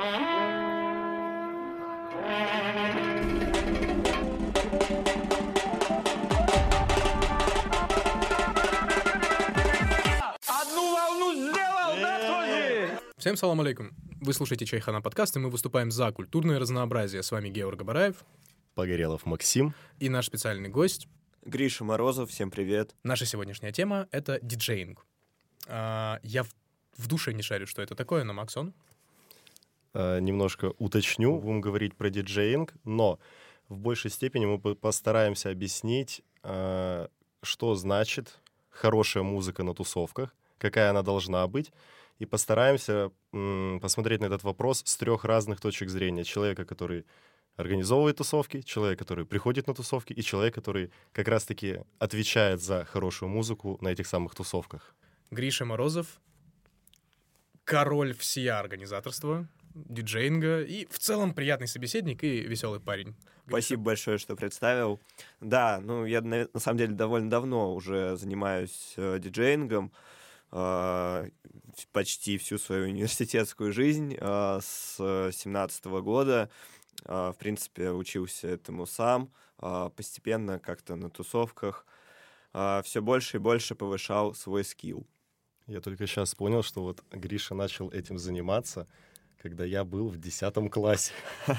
Всем салам алейкум. Вы слушаете Чайхана подкаст, и мы выступаем за культурное разнообразие. С вами Георг Габараев Погорелов Максим. и наш специальный гость. Гриша Морозов, всем привет. Наша сегодняшняя тема — это диджеинг. А, я в, в душе не шарю, что это такое, но Макс он. Э, немножко уточню, будем говорить про диджеинг, но в большей степени мы по- постараемся объяснить, э, что значит хорошая музыка на тусовках, какая она должна быть, и постараемся посмотреть на этот вопрос с трех разных точек зрения. Человека, который организовывает тусовки, человек, который приходит на тусовки, и человек, который как раз-таки отвечает за хорошую музыку на этих самых тусовках. Гриша Морозов, король всея организаторства, диджеинга и в целом приятный собеседник и веселый парень. Спасибо большое, что представил. Да, ну я на, на самом деле довольно давно уже занимаюсь э, диджеингом. э, почти всю свою университетскую жизнь э, с 17 года. Э, в принципе, учился этому сам. э, постепенно как-то на тусовках все больше и больше повышал свой скилл. Я только сейчас понял, что вот Гриша начал этим заниматься, когда я был в 10 классе.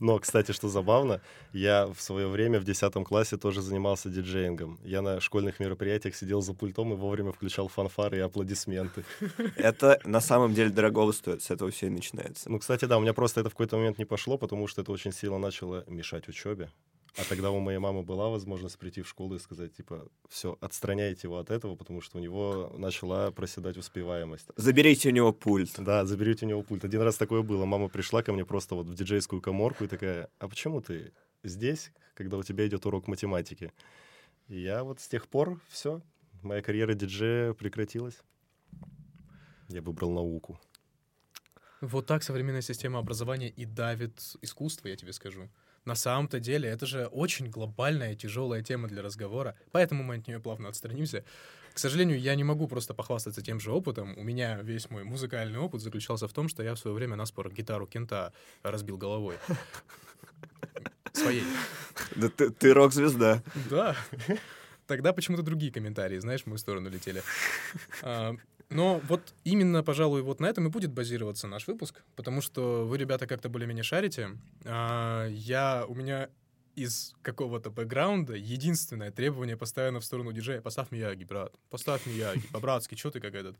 Но, кстати, что забавно, я в свое время в 10 классе тоже занимался диджеингом. Я на школьных мероприятиях сидел за пультом и вовремя включал фанфары и аплодисменты. Это на самом деле дорогого стоит, с этого все и начинается. Ну, кстати, да, у меня просто это в какой-то момент не пошло, потому что это очень сильно начало мешать учебе. А тогда у моей мамы была возможность прийти в школу и сказать, типа, все, отстраняйте его от этого, потому что у него начала проседать успеваемость. Заберите у него пульт. Да, заберите у него пульт. Один раз такое было. Мама пришла ко мне просто вот в диджейскую коморку и такая, а почему ты здесь, когда у тебя идет урок математики? И я вот с тех пор все, моя карьера диджея прекратилась. Я выбрал науку. Вот так современная система образования и давит искусство, я тебе скажу. На самом-то деле это же очень глобальная и тяжелая тема для разговора, поэтому мы от нее плавно отстранимся. К сожалению, я не могу просто похвастаться тем же опытом. У меня весь мой музыкальный опыт заключался в том, что я в свое время на спор гитару Кента разбил головой. Своей. Да ты, ты рок-звезда. Да. Тогда почему-то другие комментарии, знаешь, в мою сторону летели. Но вот именно, пожалуй, вот на этом и будет базироваться наш выпуск, потому что вы, ребята, как-то более-менее шарите. А, Я, у меня из какого-то бэкграунда единственное требование постоянно в сторону диджея. Поставь Мияги, брат. Поставь Мияги. По-братски, что ты как этот?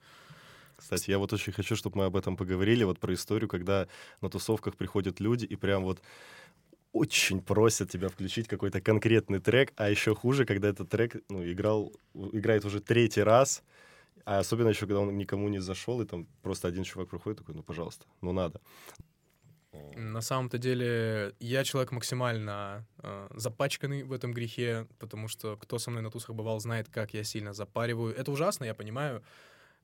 Кстати, я вот очень хочу, чтобы мы об этом поговорили, вот про историю, когда на тусовках приходят люди и прям вот очень просят тебя включить какой-то конкретный трек, а еще хуже, когда этот трек ну, играл, играет уже третий раз, а особенно еще, когда он никому не зашел, и там просто один чувак приходит такой, ну, пожалуйста, ну, надо. На самом-то деле, я человек максимально э, запачканный в этом грехе, потому что кто со мной на тусах бывал, знает, как я сильно запариваю. Это ужасно, я понимаю.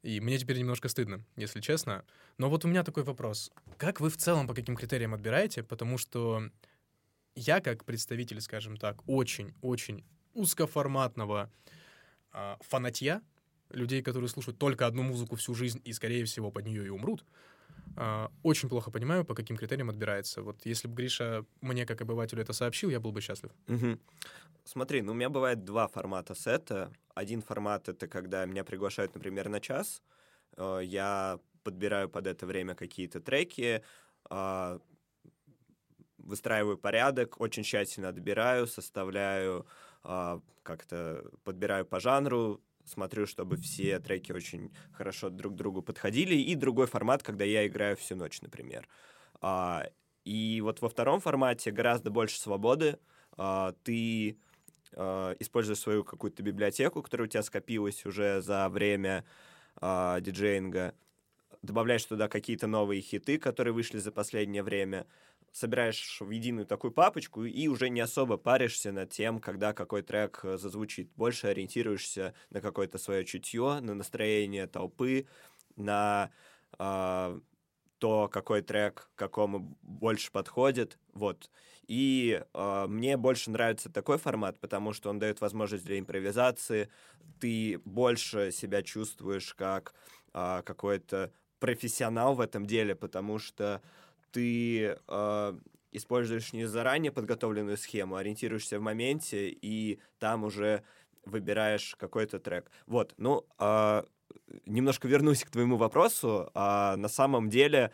И мне теперь немножко стыдно, если честно. Но вот у меня такой вопрос. Как вы в целом по каким критериям отбираете? Потому что я, как представитель, скажем так, очень-очень узкоформатного а, фанатья, людей, которые слушают только одну музыку всю жизнь и, скорее всего, под нее и умрут, а, очень плохо понимаю, по каким критериям отбирается. Вот если бы Гриша мне, как обывателю, это сообщил, я был бы счастлив. Мгм. Смотри, ну у меня бывает два формата сета. Один формат — это когда меня приглашают, например, на час. Э, Я подбираю под это время какие-то треки, а, выстраиваю порядок, очень тщательно отбираю, составляю а, как-то, подбираю по жанру, смотрю, чтобы все треки очень хорошо друг к другу подходили. И другой формат, когда я играю всю ночь, например. А, И вот во втором формате гораздо больше свободы. А, Ты а, используешь свою какую-то библиотеку, которая у тебя скопилась уже за время а, диджеинга, добавляешь туда какие-то новые хиты, которые вышли за последнее время, собираешь в единую такую папочку и уже не особо паришься над тем, когда какой трек э, зазвучит. Больше ориентируешься на какое-то свое чутье, на настроение толпы, на а, то, какой трек какому больше подходит. Вот. И э, мне больше нравится такой формат, потому что он дает возможность для импровизации. Ты больше себя чувствуешь как э, какой-то профессионал в этом деле, потому что ты э, используешь не заранее подготовленную схему, а ориентируешься в моменте и там уже выбираешь какой-то трек. Вот, ну, э, немножко вернусь к твоему вопросу. А на самом деле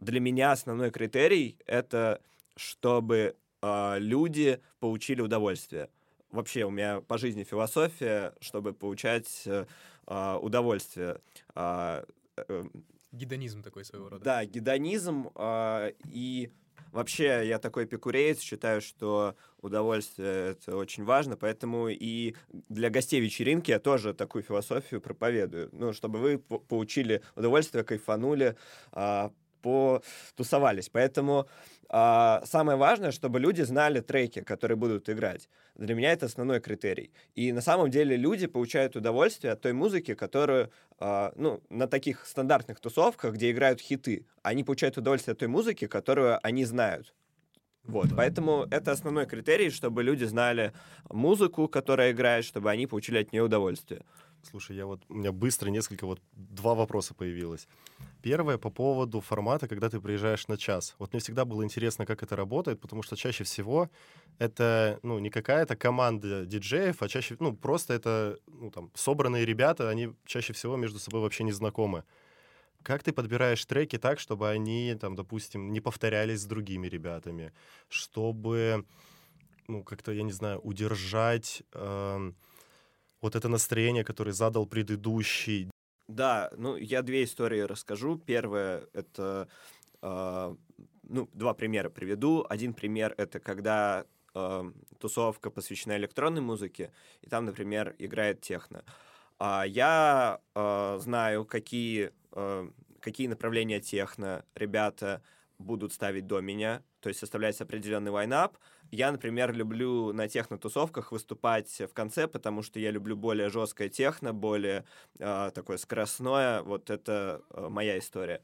для меня основной критерий — это чтобы э, люди получили удовольствие. Вообще у меня по жизни философия, чтобы получать э, удовольствие. Э, э, Гедонизм такой своего рода. Да, гедонизм. Э, и вообще я такой эпикуреец, считаю, что удовольствие — это очень важно, поэтому и для гостей вечеринки я тоже такую философию проповедую. Ну, чтобы вы получили удовольствие, кайфанули, э, потусовались. Поэтому а, самое важное, чтобы люди знали треки, которые будут играть. Для меня это основной критерий. И на самом деле люди получают удовольствие от той музыки, которую, а, ну, на таких стандартных тусовках, где играют хиты, они получают удовольствие от той музыки, которую они знают. Вот, да. поэтому это основной критерий, чтобы люди знали музыку, которая играет, чтобы они получили от нее удовольствие. Слушай, я вот, у меня быстро несколько, вот два вопроса появилось. Первое по поводу формата, когда ты приезжаешь на час. Вот мне всегда было интересно, как это работает, потому что чаще всего это, ну, не какая-то команда диджеев, а чаще, ну, просто это, ну, там, собранные ребята, они чаще всего между собой вообще не знакомы. Как ты подбираешь треки так, чтобы они, там, допустим, не повторялись с другими ребятами, чтобы, ну, как-то, я не знаю, удержать... Э, вот это настроение, которое задал предыдущий. Да, ну я две истории расскажу. Первое это э, ну два примера приведу. Один пример это когда э, тусовка посвящена электронной музыке, и там, например, играет техно. А я э, знаю, какие э, какие направления техно ребята будут ставить до меня, то есть составляется определенный лайнап. Я, например, люблю на техно-тусовках выступать в конце, потому что я люблю более жесткое техно, более э, такое скоростное. Вот это э, моя история.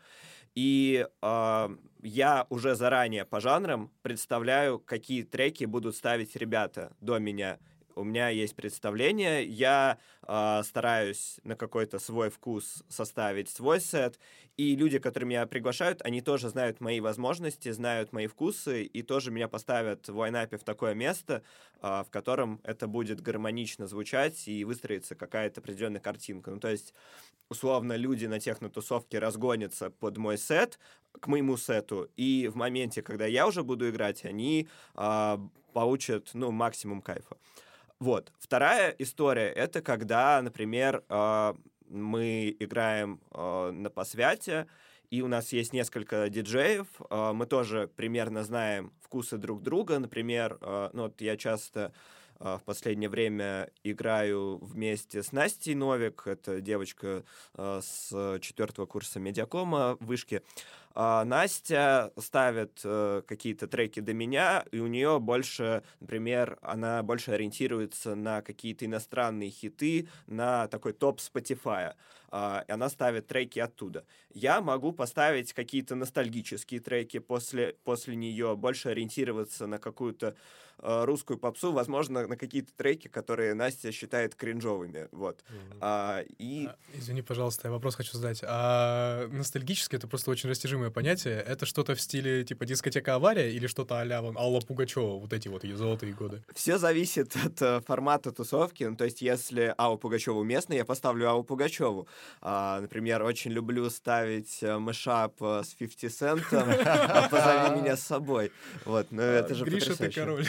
И э, я уже заранее по жанрам представляю, какие треки будут ставить ребята до меня у меня есть представление, я э, стараюсь на какой-то свой вкус составить свой сет, и люди, которые меня приглашают, они тоже знают мои возможности, знают мои вкусы, и тоже меня поставят в лайнапе в такое место, э, в котором это будет гармонично звучать и выстроится какая-то определенная картинка. Ну, то есть, условно, люди на техно-тусовке разгонятся под мой сет, к моему сету, и в моменте, когда я уже буду играть, они э, получат, ну, максимум кайфа. Вот. Вторая история — это когда, например, э, мы играем э, на посвяте, и у нас есть несколько диджеев, э, мы тоже примерно знаем вкусы друг друга. Например, ну вот я часто в последнее время играю вместе с Настей Новик, это девочка с четвертого курса медиакома в Вышке. А, Настя ставит э, какие-то треки до меня, и у нее больше, например, она больше ориентируется на какие-то иностранные хиты, на такой топ Spotify. Uh, и она ставит треки оттуда. Я могу поставить какие-то ностальгические треки после, после нее, больше ориентироваться на какую-то Э, русскую попсу, возможно, на какие-то треки, которые Настя считает кринжовыми. Вот. Mm-hmm. А, и... А, извини, пожалуйста, я вопрос хочу задать. А ностальгически это просто очень растяжимое понятие. Это что-то в стиле типа дискотека авария или что-то а-ля вон, Алла Пугачева, вот эти вот ее золотые годы? Все зависит от uh, формата тусовки. Ну, то есть, если Алла Пугачева уместна, я поставлю Аллу Пугачеву. А, например, очень люблю ставить мэшап uh, с 50 Центом «Позови меня с собой». Вот, но это же Гриша, ты король.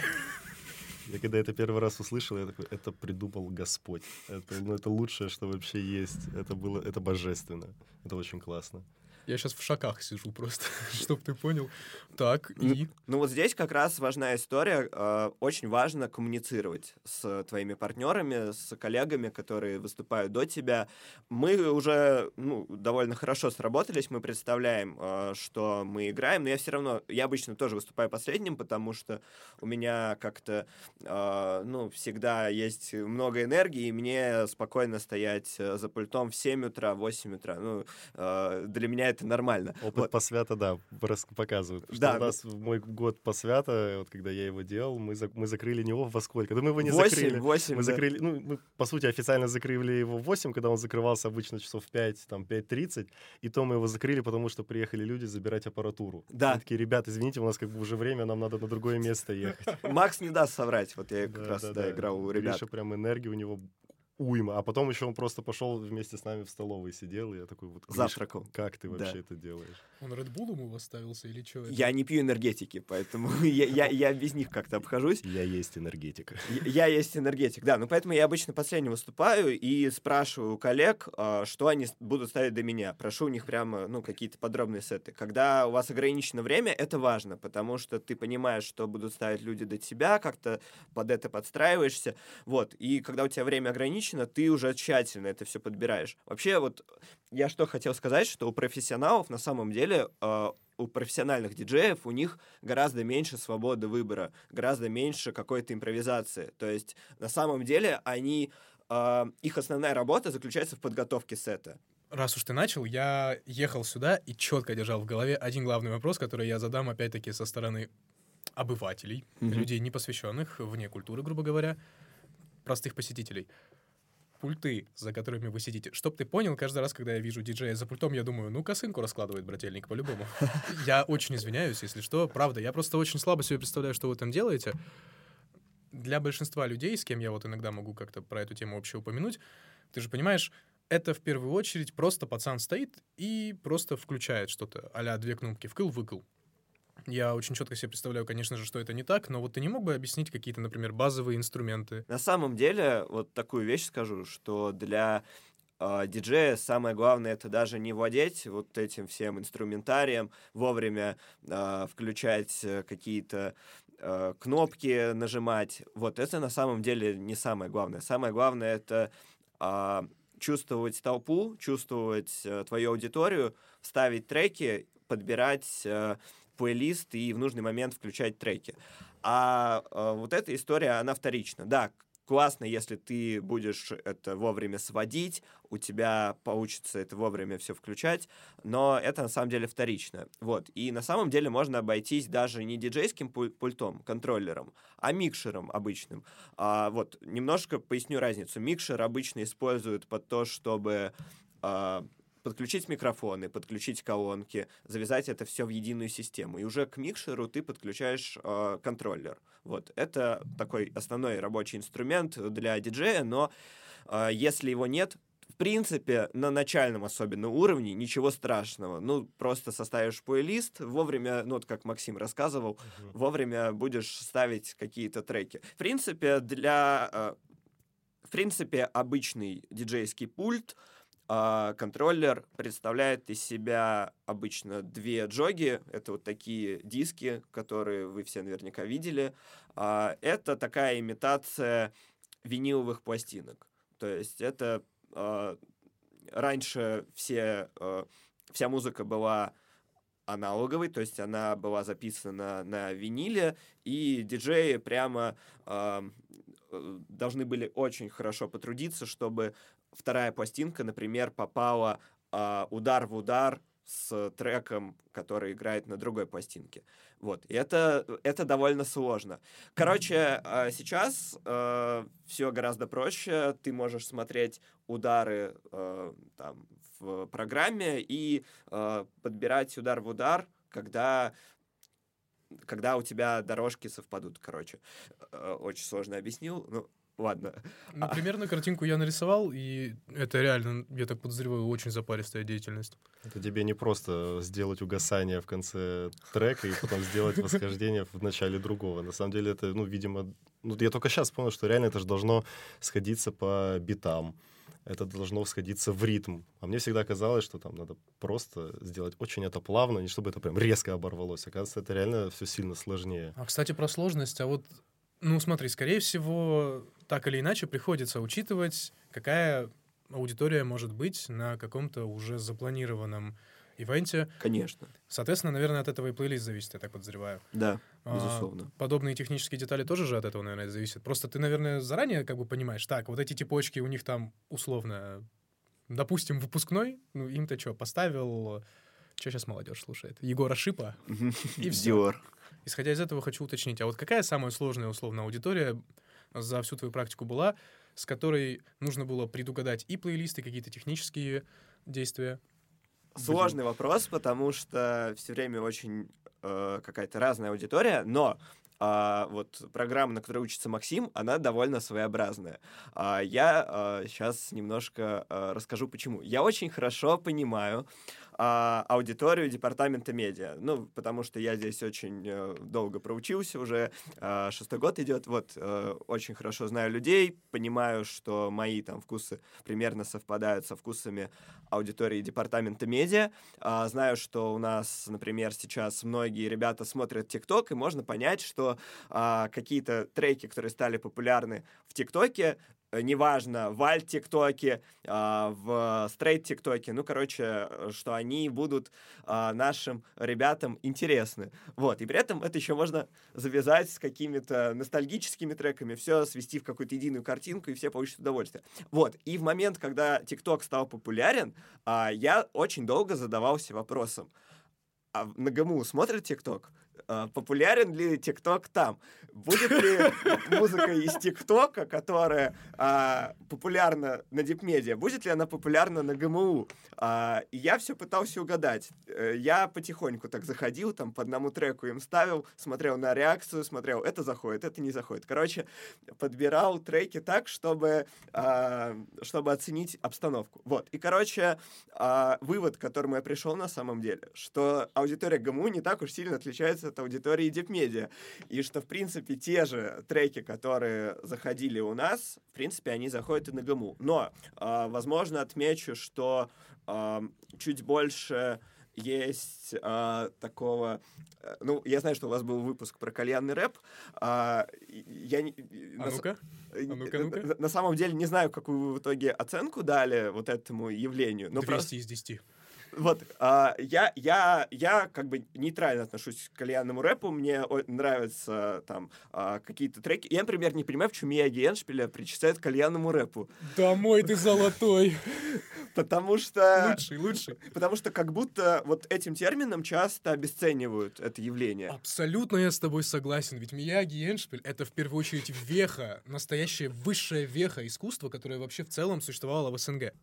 Я когда это первый раз услышал, я такой, это придумал Господь. Это, ну, это лучшее, что вообще есть. Это было, это божественно. Это очень классно. Я сейчас в шоках сижу просто, чтобы ты понял. Так, и... Ну вот здесь как раз важная история. Э, очень важно коммуницировать с твоими партнерами, с коллегами, которые выступают до тебя. Мы уже ну, довольно хорошо сработались, мы представляем, э, что мы играем, но я все равно, я обычно тоже выступаю последним, потому что у меня как-то, э, ну, всегда есть много энергии, и мне спокойно стоять за пультом в 7 утра, 8 утра. Ну, для меня это нормально. Опыт Вот. посвята, да, показывает. Что Да, у нас в мой год посвята, вот когда я его делал, мы, зак- мы закрыли него во сколько? Да мы его не Восемь, закрыли. восемь, Мы да. закрыли, ну, мы, по сути, официально закрыли его в 8, когда он закрывался обычно часов в 5, там, 5.30, и то мы его закрыли, потому что приехали люди забирать аппаратуру. Да. Мы такие, ребят, извините, у нас как бы уже время, нам надо на другое место ехать. Макс не даст соврать. Вот я как Да, раз да, да, играл у ребят. Гриша прям энергии у него уйма. А потом еще он просто пошел вместе с нами в столовой сидел, и я такой вот, «Гриша, Завтракал. как ты Да. вообще это делаешь? Он Red Bull ему восставился или что? Я не пью энергетики, поэтому я, я, я без них как-то обхожусь. Я есть энергетика. Я я есть энергетик, да. Ну, поэтому я обычно последним выступаю и спрашиваю коллег, а, что они будут ставить до меня. Прошу у них прямо, ну, какие-то подробные сеты. Когда у вас ограничено время, это важно, потому что ты понимаешь, что будут ставить люди до тебя, как-то под это подстраиваешься. Вот. И когда у тебя время ограничено, ты уже тщательно это все подбираешь. Вообще, вот я что хотел сказать, что у профессионалов на самом деле а, у профессиональных диджеев у них гораздо меньше свободы выбора, гораздо меньше какой-то импровизации. То есть на самом деле они а, их основная работа заключается в подготовке сета. Раз уж ты начал, я ехал сюда и четко держал в голове один главный вопрос, который я задам опять-таки со стороны обывателей, Мгм. людей непосвященных, вне культуры, грубо говоря, простых посетителей. Пульты, за которыми вы сидите. Чтоб ты понял, каждый раз, когда я вижу диджея за пультом, я думаю, ну, косынку раскладывает брательник по-любому. Я очень извиняюсь, если что. Правда, я просто очень слабо себе представляю, что вы там делаете. Для большинства людей, с кем я вот иногда могу как-то про эту тему вообще упомянуть, ты же понимаешь, это в первую очередь просто пацан стоит и просто включает что-то, а две кнопки вкл-выкл. Я очень четко себе представляю, конечно же, что это не так, но вот ты не мог бы объяснить какие-то, например, базовые инструменты? На самом деле, вот такую вещь скажу, что для а, диджея самое главное это даже не владеть вот этим всем инструментарием, вовремя а, включать э, какие-то а, кнопки, нажимать. Вот это на самом деле не самое главное. Самое главное это а, чувствовать толпу, чувствовать э, твою аудиторию, ставить треки, подбирать э, плейлист и в нужный момент включать треки. А э, вот эта история, она вторична. Да, классно, если ты будешь это вовремя сводить, у тебя получится это вовремя все включать, но это на самом деле вторично. Вот. И на самом деле можно обойтись даже не диджейским пуль- пультом, контроллером, а микшером обычным. А, вот, немножко поясню разницу. Микшер обычно используют под то, чтобы а, подключить микрофоны, подключить колонки, завязать это все в единую систему. И уже к микшеру ты подключаешь э, контроллер. Вот. Это такой основной рабочий инструмент для диджея, но э, если его нет, в принципе, на начальном особенно уровне ничего страшного. Ну, просто составишь плейлист, вовремя, ну, вот как Максим рассказывал, вовремя будешь ставить какие-то треки. В принципе, для... э, в принципе, обычный диджейский пульт а, контроллер представляет из себя обычно две джоги. Это вот такие диски, которые вы все наверняка видели. А, это такая имитация виниловых пластинок. То есть это а, раньше все, вся музыка была аналоговой, то есть она была записана на виниле, и диджеи прямо э, должны были очень хорошо потрудиться, чтобы вторая пластинка, например, попала а, удар в удар с треком, который играет на другой пластинке. Вот. И это, это довольно сложно. Короче, а, сейчас все гораздо проще. Ты можешь смотреть удары э, там, в программе и э, подбирать удар в удар, когда когда у тебя дорожки совпадут, короче. Э, Очень сложно объяснил. Ну, ладно. Ну, примерно картинку я нарисовал, и это реально, я так подозреваю, очень запаристая деятельность. Это тебе не просто сделать угасание в конце трека и потом сделать восхождение в начале другого. На самом деле это, ну, видимо... Ну, я только сейчас понял, что реально это же должно сходиться по битам. Это должно сходиться в ритм. А мне всегда казалось, что там надо просто сделать очень это плавно, не чтобы это прям резко оборвалось. Оказывается, это реально все сильно сложнее. А, кстати, про сложность, а вот, ну, смотри, скорее всего, так или иначе приходится учитывать, какая аудитория может быть на каком-то уже запланированном ивенте. Конечно. Соответственно, наверное, от этого и плейлист зависит, я так подозреваю. Да, А, безусловно. подобные технические детали тоже же от этого, наверное, зависят. Просто ты, наверное, заранее как бы понимаешь, так, вот эти типочки у них там условно, допустим, выпускной, ну им-то что, поставил Что сейчас молодежь слушает? Егора Шипа? И. Диор. Исходя из этого, хочу уточнить, а вот какая самая сложная условная аудитория за всю твою практику была, с которой нужно было предугадать и плейлисты, какие-то технические действия? Сложный вопрос, потому что все время очень э, какая-то разная аудитория, но а, вот программа, на которой учится Максим, она довольно своеобразная. А, я сейчас немножко а, расскажу, почему. Я очень хорошо понимаю а, аудиторию департамента медиа. Ну, потому что я здесь очень э, долго проучился, уже а, шестой год идет. Вот, э, очень хорошо знаю людей, понимаю, что мои там вкусы примерно совпадают со вкусами аудитории департамента медиа. А, знаю, что у нас, например, сейчас многие ребята смотрят ТикТок, и можно понять, что а, какие-то треки, которые стали популярны в ТикТоке, э, неважно, в альт-тиктоке, а, в стрейт-тиктоке, ну, короче, что они будут а, нашим ребятам интересны. Вот, и при этом это еще можно завязать с какими-то ностальгическими треками, все свести в какую-то единую картинку, и все получат удовольствие. Вот, и в момент, когда ТикТок стал популярен, а, я очень долго задавался вопросом, а на ГМУ смотрят ТикТок? А, популярен ли ТикТок там? Будет ли музыка из ТикТока, которая а, популярна на Дипмедиа, будет ли она популярна на ГМУ? А, и я все пытался угадать. Э, я потихоньку так заходил, там по одному треку им ставил, смотрел на реакцию, смотрел, это заходит, это не заходит. Короче, подбирал треки так, чтобы, а, чтобы оценить обстановку. Вот. И, короче, а, вывод, к которому я пришел на самом деле, что аудитория ГМУ не так уж сильно отличается от аудитории Дипмедиа. И что, в принципе, те же треки, которые заходили у нас, в принципе, они заходят и на ГМУ. Но, э, возможно, отмечу, что э, чуть больше есть э, такого... э, Ну, я знаю, что у вас был выпуск про кальянный рэп. а, я не- А на ну-ка. э, ну-ка, на- ну-ка. на- На самом деле не знаю, какую вы в итоге оценку дали вот этому явлению. Но 200 просто- из 10. Вот, а, я, я, я как бы нейтрально отношусь к кальянному рэпу, мне нравятся там а, какие-то треки. Я, например, не понимаю, почему Мияги Эншпиля причисляют к кальянному рэпу, Домой ты золотой. потому что... Лучший, лучший. Потому что как будто вот этим термином часто обесценивают это явление. Абсолютно я с тобой согласен, ведь Мияги и Эншпиль — это в первую очередь веха, настоящая высшая веха искусства, которое вообще в целом существовало в СНГ.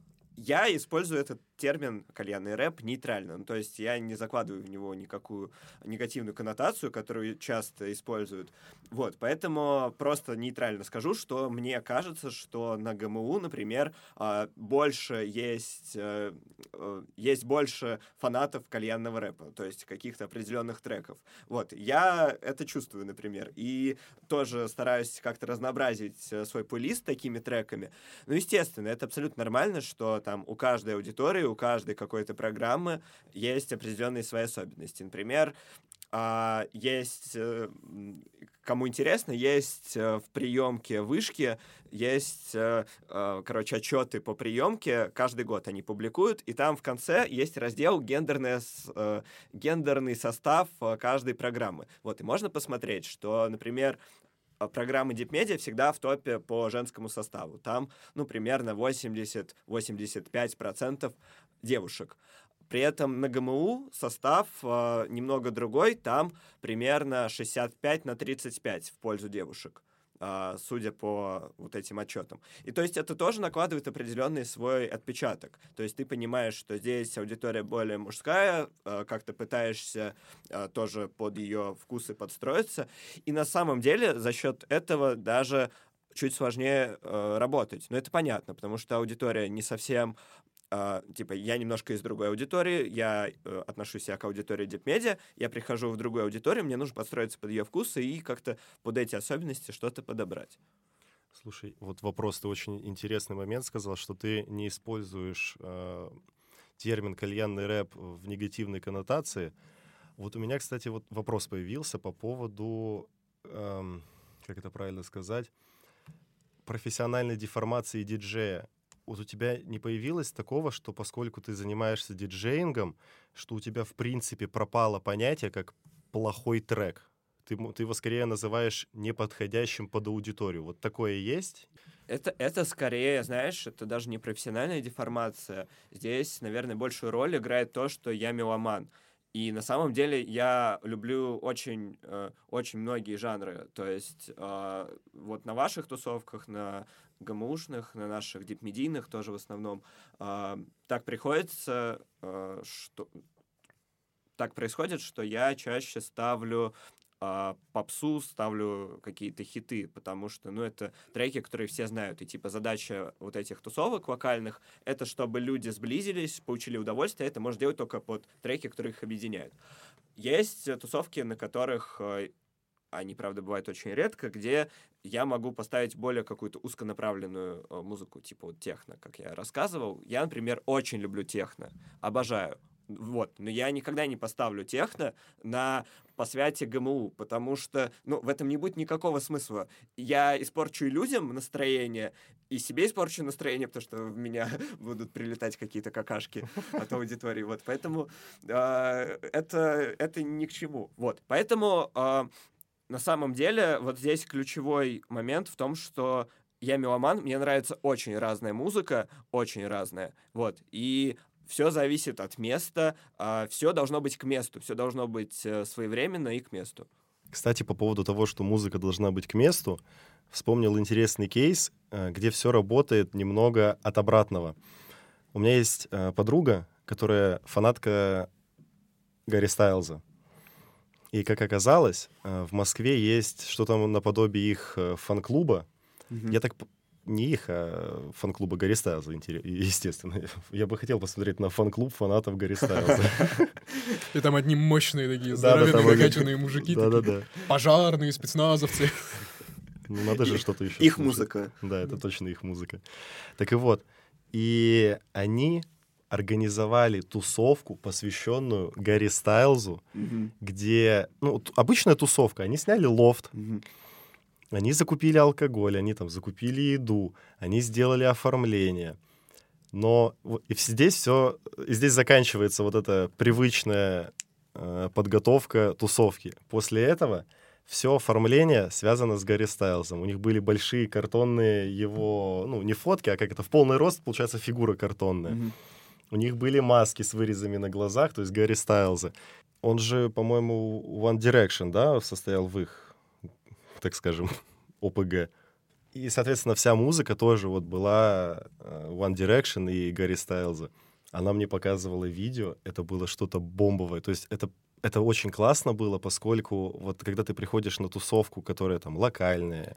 Я использую этот термин кальянный рэп нейтрально. Ну, то есть я не закладываю в него никакую негативную коннотацию, которую часто используют. Вот, поэтому просто нейтрально скажу, что мне кажется, что на ГМУ, например, а, больше есть, э, э, есть больше фанатов кальянного рэпа, то есть каких-то определенных треков. Вот, я это чувствую, например, и тоже стараюсь как-то разнообразить э, свой плейлист такими треками. Ну, естественно, это абсолютно нормально, что там у каждой аудитории, у каждой какой-то программы есть определенные свои особенности. Например, а, есть, э, кому интересно, есть э, в приемке вышки, есть, э, короче, отчеты по приемке, каждый год они публикуют, и там в конце есть раздел гендерное, гендерный состав каждой программы. Вот, и можно посмотреть, что, например, программы Дипмедиа всегда в топе по женскому составу. Там, ну, примерно 80-85% девушек. При этом на ГМУ состав э, немного другой, там примерно 65 на 35 в пользу девушек, судя по вот этим отчетам. И то есть это тоже накладывает определенный свой отпечаток. То есть ты понимаешь, что здесь аудитория более мужская, э, как ты пытаешься э, тоже под ее вкусы подстроиться. И на самом деле за счет этого даже чуть сложнее э, работать. Но это понятно, потому что аудитория не совсем а, типа, я немножко из другой аудитории, я э, отношусь я к аудитории Дипмедиа, я прихожу в другую аудиторию, мне нужно подстроиться под ее вкусы и как-то под эти особенности что-то подобрать. Слушай, вот вопрос, ты очень интересный момент сказал, что ты не используешь э, термин кальянный рэп в негативной коннотации. Вот у меня, кстати, вот вопрос появился по поводу, эм, как это правильно сказать, профессиональной деформации диджея. Вот у тебя не появилось такого, что поскольку ты занимаешься диджеингом, что у тебя в принципе пропало понятие как плохой трек. ты, ты его скорее называешь неподходящим под аудиторию. Вот такое есть? Это, это скорее, знаешь, это даже не профессиональная деформация. Здесь, наверное, большую роль играет то, что я меломан. И на самом деле я люблю очень, э, очень многие жанры. То есть э, вот на ваших тусовках, на ГМУшных, на наших дипмедийных тоже в основном, э, так приходится, э, что... Так происходит, что я чаще ставлю а, попсу, ставлю какие-то хиты, потому что, ну, это треки, которые все знают. И, типа, задача вот этих тусовок вокальных — это чтобы люди сблизились, получили удовольствие. Это можно делать только под треки, которые их объединяют. Есть э, тусовки, на которых э, они, правда, бывают очень редко, где я могу поставить более какую-то узконаправленную э, музыку, типа вот техно, как я рассказывал. Я, например, очень люблю техно, обожаю. Вот, но я никогда не поставлю техно на посвяте ГМУ, потому что, ну, в этом не будет никакого смысла. Я испорчу и людям настроение, и себе испорчу настроение, потому что в меня будут прилетать какие-то какашки от аудитории. Вот, поэтому э, это, это ни к чему. Вот, поэтому э, на самом деле вот здесь ключевой момент в том, что я меломан, мне нравится очень разная музыка, очень разная, вот, и все зависит от места, все должно быть к месту, все должно быть э, своевременно и к месту. Кстати, по поводу того, что музыка должна быть к месту, вспомнил интересный кейс, э, где все работает немного от обратного. У меня есть э, подруга, которая фанатка Гарри Стайлза. И, как оказалось, в Москве есть что-то наподобие их фан-клуба. Мгм. Я так не их, а фан-клуба Гарри Стайлза, естественно. Я бы хотел посмотреть на фан-клуб фанатов Гарри Стайлза. И там одни мощные такие, здоровенные, накачанные мужики, Да-да-да. пожарные, спецназовцы. Ну, надо же что-то еще Их музыка. Да, это точно их музыка. Так и вот, и они организовали тусовку, посвященную Гарри Стайлзу, где, ну, обычная тусовка, они сняли лофт. Они закупили алкоголь, они там закупили еду, они сделали оформление. Но и здесь все, здесь заканчивается вот эта привычная э, подготовка тусовки. После этого все оформление связано с Гарри Стайлзом. У них были большие картонные его, ну, не фотки, а как это, в полный рост, получается, фигура картонная. Мгм. У них были маски с вырезами на глазах, то есть Гарри Стайлза. Он же, по-моему, One Direction, да, состоял в их, так скажем, ОПГ. И, соответственно, вся музыка тоже вот была э, One Direction и Гарри Стайлза. Она мне показывала видео, это было что-то бомбовое. То есть это, это очень классно было, поскольку вот когда ты приходишь на тусовку, которая там локальная,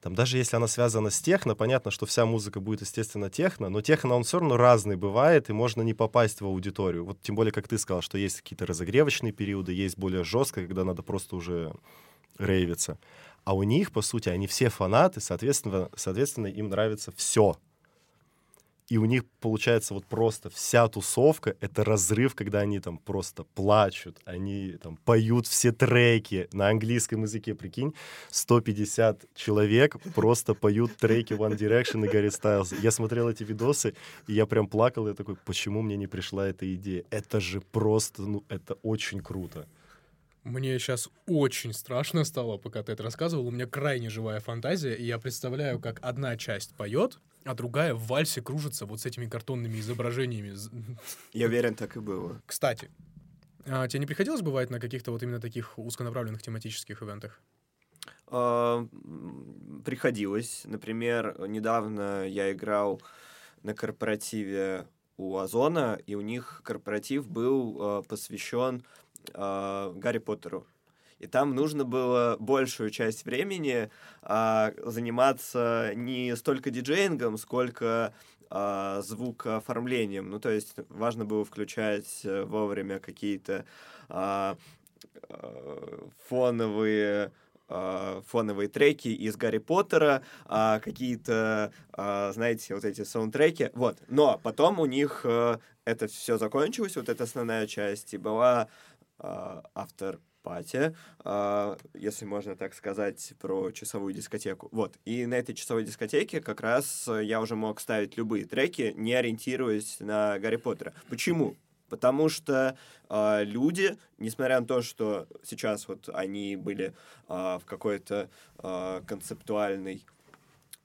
там даже если она связана с техно, понятно, что вся музыка будет, естественно, техно, но техно, он все равно разный бывает, и можно не попасть в аудиторию. Вот тем более, как ты сказал, что есть какие-то разогревочные периоды, есть более жестко, когда надо просто уже рейвиться. А у них, по сути, они все фанаты, соответственно, соответственно им нравится все. И у них получается вот просто вся тусовка — это разрыв, когда они там просто плачут, они там поют все треки на английском языке, прикинь, 150 человек просто поют треки One Direction и Гарри Стайлз. Я смотрел эти видосы, и я прям плакал, я такой, почему мне не пришла эта идея? Это же просто, ну, это очень круто. Мне сейчас очень страшно стало, пока ты это рассказывал. У меня крайне живая фантазия, и я представляю, как одна часть поет, а другая в вальсе кружится вот с этими картонными изображениями. Я уверен, так и было. Кстати, а тебе не приходилось бывать на каких-то вот именно таких узконаправленных тематических ивентах? А, Приходилось. Например, недавно я играл на корпоративе у Озона, и у них корпоратив был а, посвящен а, Гарри Поттеру. И там нужно было большую часть времени а, заниматься не столько диджеингом, сколько а, звукооформлением. Ну, то есть важно было включать э, вовремя какие-то а, а, фоновые фоновые треки из Гарри Поттера, какие-то, знаете, вот эти саундтреки. Вот. Но потом у них э, это все закончилось, вот эта основная часть, и была автор пати, а, если можно так сказать, про часовую дискотеку. Вот. И на этой часовой дискотеке как раз э, я уже мог ставить любые треки, не ориентируясь на Гарри Поттера. Почему? Потому что э, люди, несмотря на то, что сейчас вот они были э, в какой-то э, концептуальной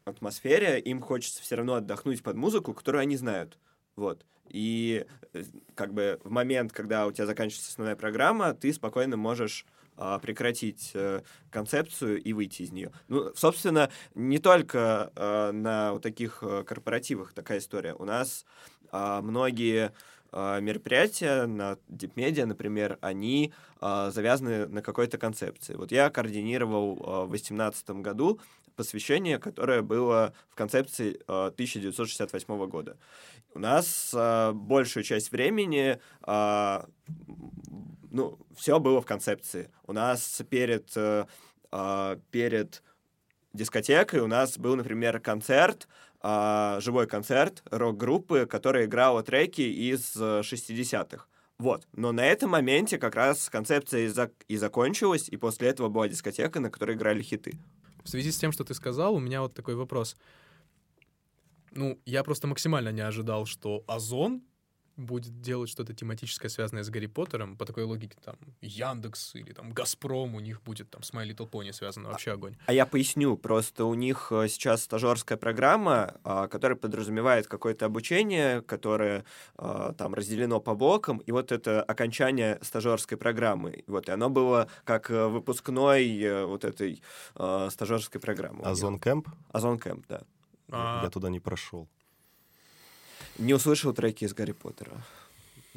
атмосфере, им хочется все равно отдохнуть под музыку, которую они знают. Вот. И э, как бы в момент, когда у тебя заканчивается основная программа, ты спокойно можешь а, прекратить э, концепцию и выйти из нее. Ну, собственно, не только э, на вот таких корпоративах такая история. У нас э, многие э, мероприятия на DeepMedia, например, они завязаны на какой-то концепции. Вот я координировал в 2018 году посвящение, которое было в концепции э, 1968 года. У нас э, большую часть времени э, ну, все было в концепции. У нас перед, э, э, перед дискотекой у нас был, например, концерт, э, живой концерт рок-группы, которая играла треки из 60-х. Вот. Но на этом моменте как раз концепция и, зак- и закончилась, и после этого была дискотека, на которой играли хиты. В связи с тем, что ты сказал, у меня вот такой вопрос. Ну, я просто максимально не ожидал, что Озон будет делать что-то тематическое, связанное с Гарри Поттером, по такой логике, там, Яндекс или там Газпром, у них будет там с My Little Pony связано, вообще огонь. А я поясню, просто у них э, сейчас стажерская программа, а, которая подразумевает какое-то обучение, которое а, там разделено по блокам, и вот это окончание стажерской программы. Вот, и оно было как э, выпускной вот этой а, стажерской программы. Озон Кэмп? Озон Кэмп, да. А, Я туда не прошел. Не услышал треки из Гарри Поттера.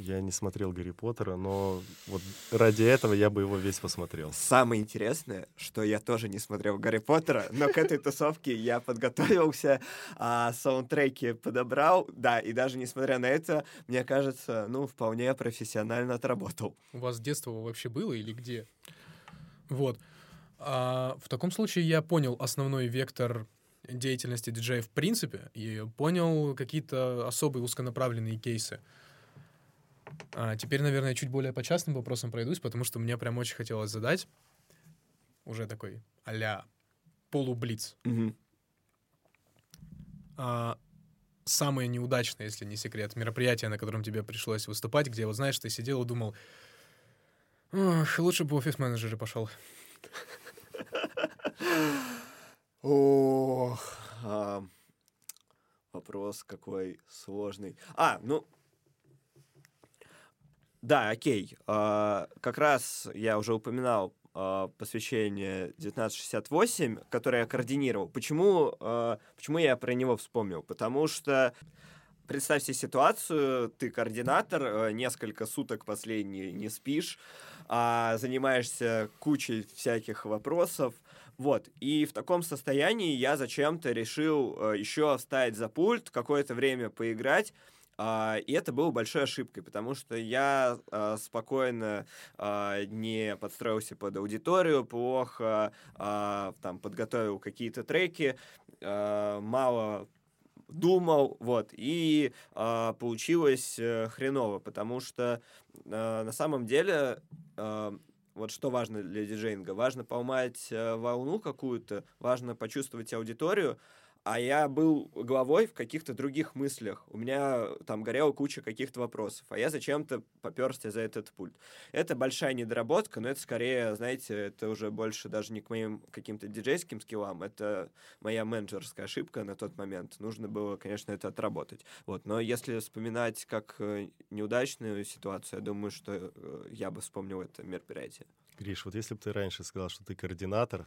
Я не смотрел Гарри Поттера, но вот ради этого я бы его весь посмотрел. Самое интересное, что я тоже не смотрел Гарри Поттера, но к этой тусовке я подготовился, а саундтреки подобрал, да, и даже несмотря на это, мне кажется, ну, вполне профессионально отработал. у вас детство вообще было или где? Вот. А, в таком случае я понял основной вектор деятельности диджея в принципе и понял какие-то особые узконаправленные кейсы. А теперь, наверное, чуть более по частным вопросам пройдусь, потому что мне прям очень хотелось задать уже такой а-ля полублиц. Мгм. А, самое неудачное, если не секрет, мероприятие, на котором тебе пришлось выступать, где, вот знаешь, ты сидел и думал, «Ох, лучше бы офис-менеджер пошел. Ох, а, вопрос какой сложный. А, ну, да, окей. А, как раз я уже упоминал а, посвящение 1968, которое я координировал. Почему, а, почему я про него вспомнил? Потому что представь себе ситуацию, ты координатор, э, несколько суток последние не спишь, а занимаешься кучей всяких вопросов, вот, и в таком состоянии я зачем-то решил э, еще встать за пульт, какое-то время поиграть, а, и это было большой ошибкой, потому что я а, спокойно а, не подстроился под аудиторию, плохо там подготовил какие-то треки, мало думал, вот, и а, получилось э, хреново, потому что а, на самом деле а, вот что важно для диджейнга? Важно поймать э, волну какую-то, важно почувствовать аудиторию, а я был главой в каких-то других мыслях. У меня там горела куча каких-то вопросов, а я зачем-то поперся за этот пульт. Это большая недоработка, но это скорее, знаете, это уже больше даже не к моим каким-то диджейским скиллам, это моя менеджерская ошибка на тот момент. Нужно было, конечно, это отработать. Вот. Но если вспоминать как э, неудачную ситуацию, я думаю, что э, я бы вспомнил это мероприятие. Гриш, вот если бы ты раньше сказал, что ты координатор,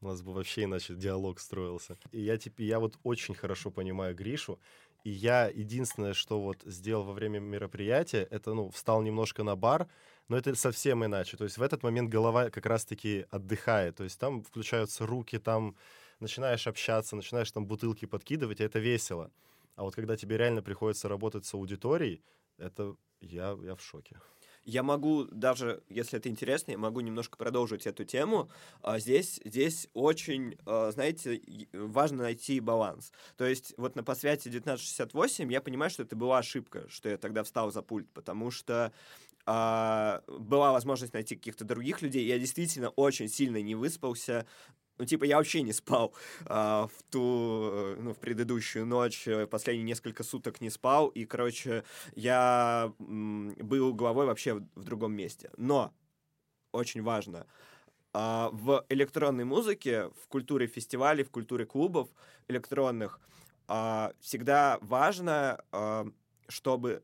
у нас бы вообще иначе диалог строился. И я, типа, я вот очень хорошо понимаю Гришу, и я единственное, что вот сделал во время мероприятия, это, ну, встал немножко на бар, но это совсем иначе. То есть в этот момент голова как раз-таки отдыхает. То есть там включаются руки, там начинаешь общаться, начинаешь там бутылки подкидывать, и это весело. А вот когда тебе реально приходится работать с аудиторией, это я, я в шоке. Я могу даже, если это интересно, я могу немножко продолжить эту тему. А Здесь, здесь очень, а, знаете, и- важно найти баланс. То есть вот на посвяте 1968 я понимаю, что это была ошибка, что я тогда встал за пульт, потому что а, была возможность найти каких-то других людей. Я действительно очень сильно не выспался, Ну, типа, я вообще не спал а, в ту, ну, в предыдущую ночь, э, последние несколько суток не спал, и, короче, я м, был головой вообще в, в другом месте. Но, очень важно, а, в электронной музыке, в культуре фестивалей, в культуре клубов электронных а, всегда важно, а, чтобы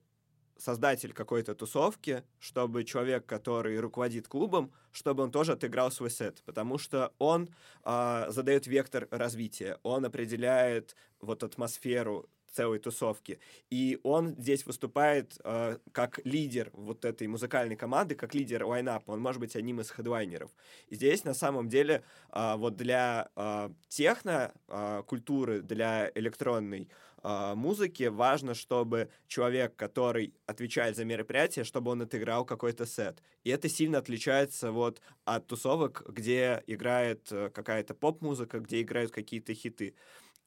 создатель какой-то тусовки, чтобы человек, который руководит клубом, чтобы он тоже отыграл свой сет, потому что он э, задает вектор развития, он определяет вот атмосферу целой тусовки. И он здесь выступает э, как лидер вот этой музыкальной команды, как лидер лайнапа. Он может быть одним из хедлайнеров. И здесь на самом деле э, вот для э, техно-культуры, э, для электронной э, музыки важно, чтобы человек, который отвечает за мероприятие, чтобы он отыграл какой-то сет. И это сильно отличается вот от тусовок, где играет э, какая-то поп-музыка, где играют какие-то хиты.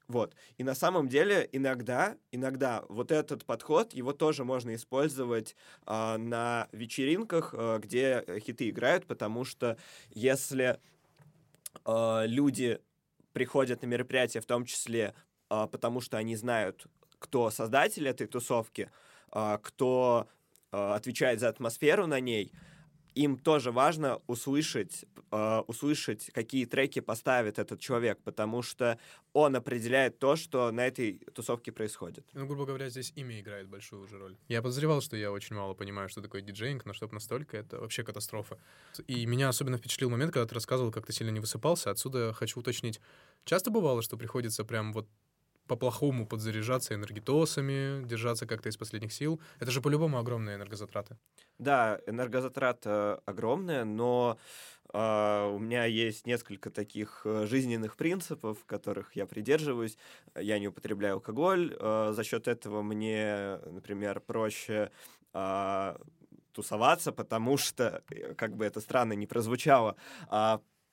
Вот. И на самом деле иногда, иногда вот этот подход, его тоже можно использовать э, на вечеринках, э, где хиты играют, потому что если э, люди приходят на мероприятие, в том числе потому, что они знают, кто создатель этой тусовки, э, кто э, отвечает за атмосферу на ней, им тоже важно услышать, услышать, какие треки поставит этот человек, потому что он определяет то, что на этой тусовке происходит. Ну, грубо говоря, здесь имя играет большую уже роль. Я подозревал, что я очень мало понимаю, что такое диджейнг, но чтобы настолько, это вообще катастрофа. И меня особенно впечатлил момент, когда ты рассказывал, как ты сильно не высыпался. Отсюда хочу уточнить. Часто бывало, что приходится прям вот по-плохому подзаряжаться энергетосами, держаться как-то из последних сил. Это же по-любому огромные энергозатраты. Да, энергозатраты огромные, но Uh, у меня есть несколько таких uh, жизненных принципов, которых я придерживаюсь. Я не употребляю алкоголь. Uh, за счет этого мне, например, проще тусоваться, потому что, э, как бы это странно не прозвучало,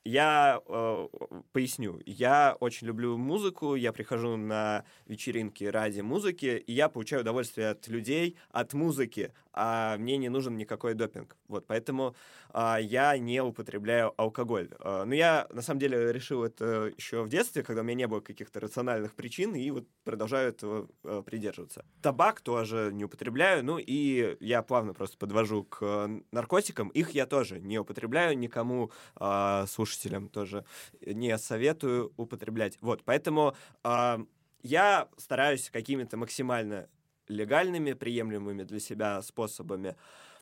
я э, поясню. Я очень люблю музыку, я прихожу на вечеринки ради музыки, и я получаю удовольствие от людей, от музыки, а мне не нужен никакой допинг. Вот, поэтому а, я не употребляю алкоголь. А, но я, на самом деле, решил это еще в детстве, когда у меня не было каких-то рациональных причин, и вот продолжаю этого а, придерживаться. Табак тоже не употребляю, ну и я плавно просто подвожу к наркотикам. Их я тоже не употребляю, никому а, слушателям тоже не советую употреблять. Вот, поэтому... А, я стараюсь какими-то максимально легальными, приемлемыми для себя способами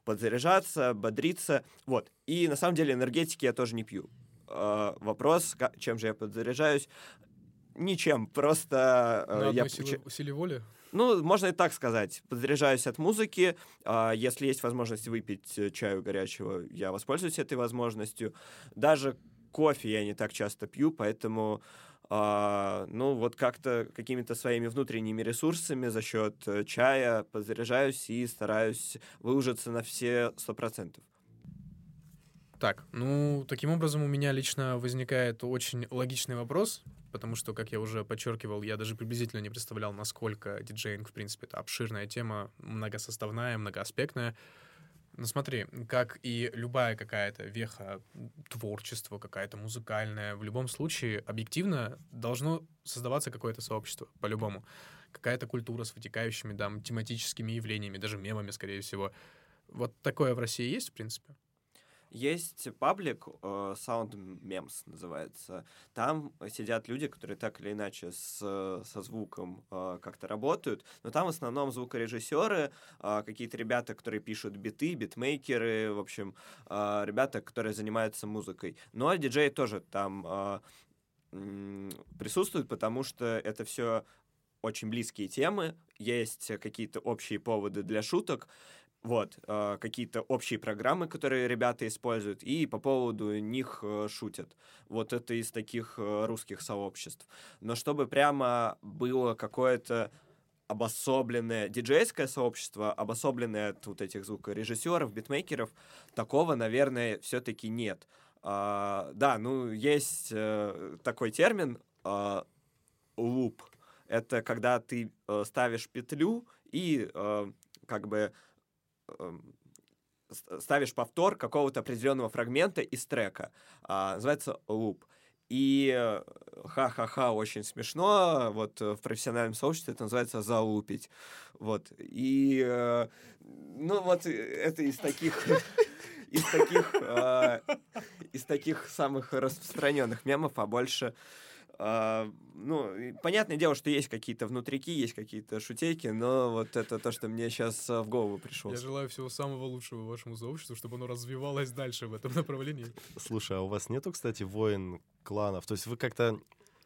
подзаряжаться, бодриться. Вот. И на самом деле энергетики я тоже не пью. Э, вопрос, чем же я подзаряжаюсь? Ничем, просто... Э, На я силе, силе воли? Ну, можно и так сказать. Подзаряжаюсь от музыки. Э, если есть возможность выпить э, чаю горячего, я воспользуюсь этой возможностью. Даже кофе я не так часто пью, поэтому а, ну, вот как-то какими-то своими внутренними ресурсами за счет э, чая подзаряжаюсь и стараюсь выложиться на все сто процентов. Так, ну, таким образом у меня лично возникает очень логичный вопрос, потому что, как я уже подчеркивал, я даже приблизительно не представлял, насколько диджейнг, в принципе, это обширная тема, многосоставная, многоаспектная. Ну смотри, как и любая какая-то веха творчества, какая-то музыкальная, в любом случае объективно должно создаваться какое-то сообщество, по-любому. Какая-то культура с вытекающими там тематическими явлениями, даже мемами, скорее всего. Вот такое в России есть, в принципе? Есть паблик, э, Sound Memes называется. Там сидят люди, которые так или иначе с, со звуком э, как-то работают. Но там в основном звукорежиссеры, э, какие-то ребята, которые пишут биты, битмейкеры, в общем, ребята, которые занимаются музыкой. Ну, диджеи тоже там присутствуют, потому что это все очень близкие темы, есть какие-то общие поводы для шуток, вот, э, какие-то общие программы, которые ребята используют, и по поводу них э, шутят. Вот это из таких э, русских сообществ. Но чтобы прямо было какое-то обособленное диджейское сообщество, обособленное от вот этих звукорежиссеров, битмейкеров, такого, наверное, все-таки нет. А, да, ну, есть э, такой термин э, луп. Это когда ты э, ставишь петлю и э, как бы ставишь повтор какого-то определенного фрагмента из трека. А, называется луп. И э, ха-ха-ха, очень смешно. Вот э, в профессиональном сообществе это называется залупить. Вот. И, э, ну, вот это из таких из таких э, из таких самых распространенных мемов, а больше ну, и понятное дело, что есть какие-то внутрики, есть какие-то шутейки, но вот это то, что мне сейчас в голову пришло. Я желаю всего самого лучшего вашему сообществу, чтобы оно развивалось дальше в этом направлении. Слушай, а у вас нету, кстати, воин кланов? То есть вы как-то...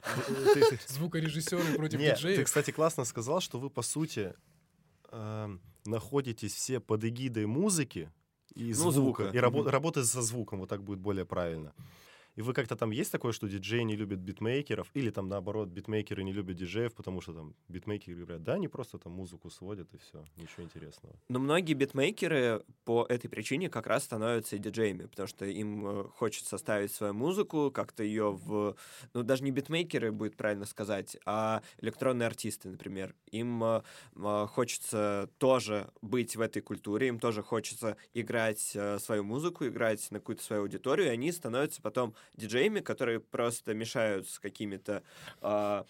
Звукорежиссеры против Нет, диджеев. ты, кстати, классно сказал, что вы, по сути, эм, находитесь все под эгидой музыки и Ну, звука. звука. И рабо- работаете со звуком, вот так будет более правильно. И вы как-то там есть такое, что диджеи не любят битмейкеров, или там наоборот, битмейкеры не любят диджеев, потому что там битмейкеры говорят, да, они просто там музыку сводят и все, ничего интересного. Но многие битмейкеры по этой причине как раз становятся диджеями, потому что им э, хочется ставить свою музыку, как-то ее в... Ну, даже не битмейкеры, будет правильно сказать, а электронные артисты, например. Им э, э, хочется тоже быть в этой культуре, им тоже хочется играть свою музыку, играть на какую-то свою аудиторию, и они становятся потом диджеями, которые просто мешают с какими-то... э,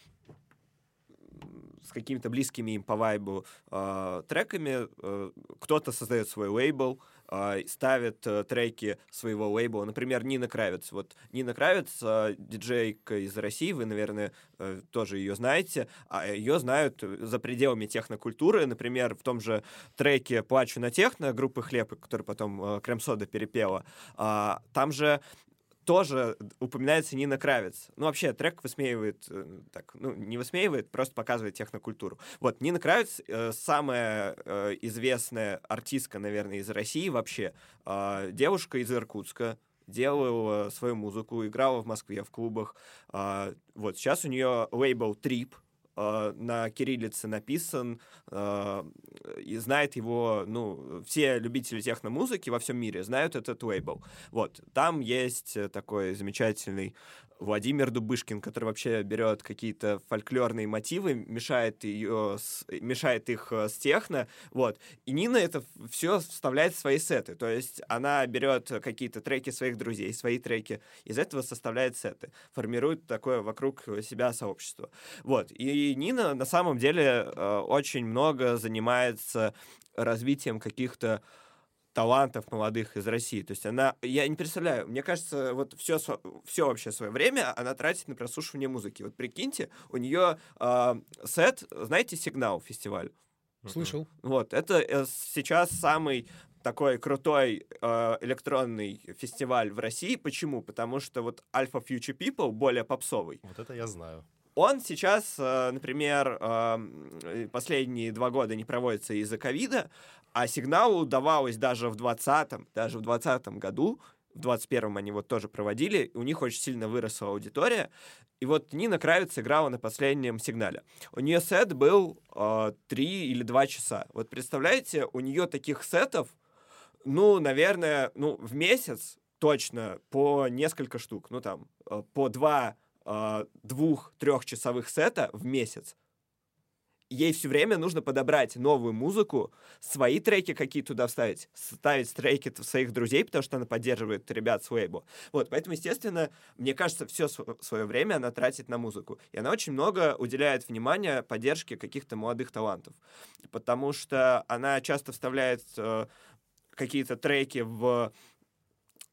с какими-то близкими им по вайбу э, треками. Э, кто-то создает свой лейбл, э, ставит э, треки своего лейбла. Например, Нина Кравец. Вот Нина Кравец, э, диджейка из России, вы, наверное, э, тоже ее знаете. А ее знают за пределами технокультуры. Например, в том же треке «Плачу на техно» группы «Хлеб», который потом э, Крем-сода перепела. а, там же тоже упоминается Нина Кравец. Ну, вообще, трек высмеивает, э, так, ну, не высмеивает, просто показывает технокультуру. Вот, Нина Кравец э, самая э, известная артистка, наверное, из России вообще. Э, девушка из Иркутска, делала свою музыку, играла в Москве в клубах. А, вот, сейчас у нее лейбл Трип, э, на кириллице написан, э, и знает его, ну, все любители техномузыки во всем мире знают этот лейбл. Вот, там есть э, такой замечательный Владимир Дубышкин, который вообще берет какие-то фольклорные мотивы, мешает, ее с- мешает их э, с техно, вот. И Нина это все вставляет в свои сеты, то есть она берет какие-то треки своих друзей, свои треки, из этого составляет сеты, формирует такое вокруг себя сообщество. Вот. И Нина на самом деле э, очень много занимается развитием каких-то талантов молодых из России. То есть она, я не представляю, мне кажется, вот все, все вообще свое время она тратит на прослушивание музыки. Вот прикиньте, у нее э, сет, знаете, сигнал фестиваль. Слышал. Вот, это э, сейчас самый такой крутой э, электронный фестиваль в России. Почему? Потому что вот Alpha Future People более попсовый. Вот это я знаю. Он сейчас, э, например, э, последние два года не проводится из-за ковида, а сигналу удавалось даже в 20 даже в 20 году, в 21-м они вот тоже проводили, у них очень сильно выросла аудитория. И вот Нина Кравец играла на последнем сигнале. У нее сет был э, 3 или 2 часа. Вот представляете, у нее таких сетов, ну, наверное, ну, в месяц точно по несколько штук. Ну, там, э, по два э, двух-трехчасовых сета в месяц. Ей все время нужно подобрать новую музыку, свои треки какие туда вставить, ставить треки своих друзей, потому что она поддерживает ребят с лейбла. Вот, поэтому, естественно, мне кажется, все свое время она тратит на музыку. И она очень много уделяет внимания поддержке каких-то молодых талантов. Потому что она часто вставляет э, какие-то треки в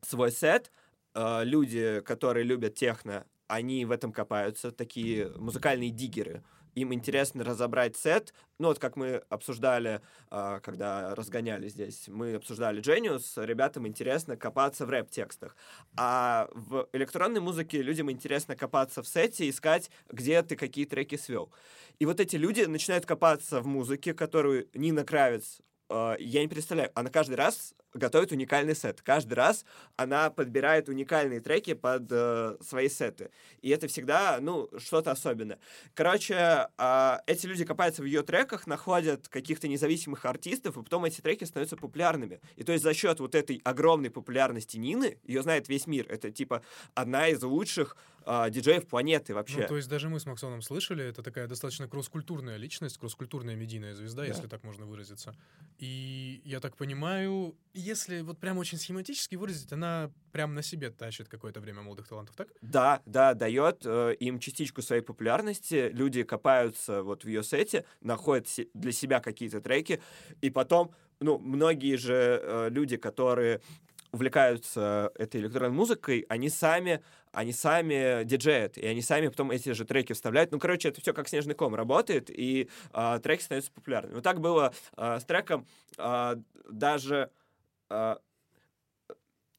свой сет. Э, люди, которые любят техно, они в этом копаются, такие музыкальные диггеры. Им интересно разобрать сет. Ну, вот как мы обсуждали, э, когда разгоняли здесь, мы обсуждали Genius, ребятам интересно копаться в рэп-текстах. А в электронной музыке людям интересно копаться в сете, искать, где ты какие треки свел. И вот эти люди начинают копаться в музыке, которую Нина Кравец э, я не представляю, она каждый раз готовит уникальный сет. Каждый раз она подбирает уникальные треки под э, свои сеты. И это всегда, ну, что-то особенное. Короче, э, эти люди копаются в ее треках, находят каких-то независимых артистов, и потом эти треки становятся популярными. И то есть за счет вот этой огромной популярности Нины, ее знает весь мир, это типа одна из лучших а, диджеев планеты вообще. Ну, то есть даже мы с Максоном слышали, это такая достаточно кросс-культурная личность, кросс-культурная медийная звезда, Да. если так можно выразиться. И я так понимаю, если вот прям очень схематически выразить, она прям на себе тащит какое-то время молодых талантов, так? Да, да, дает э, им частичку своей популярности. Люди копаются вот в ее сете, находят для себя какие-то треки, и потом, ну, многие же э, люди, которые увлекаются этой электронной музыкой, они сами, они сами диджеят, и они сами потом эти же треки вставляют. Ну, короче, это все как снежный ком работает, и а, треки становятся популярными. Вот так было а, с треком а, даже... а,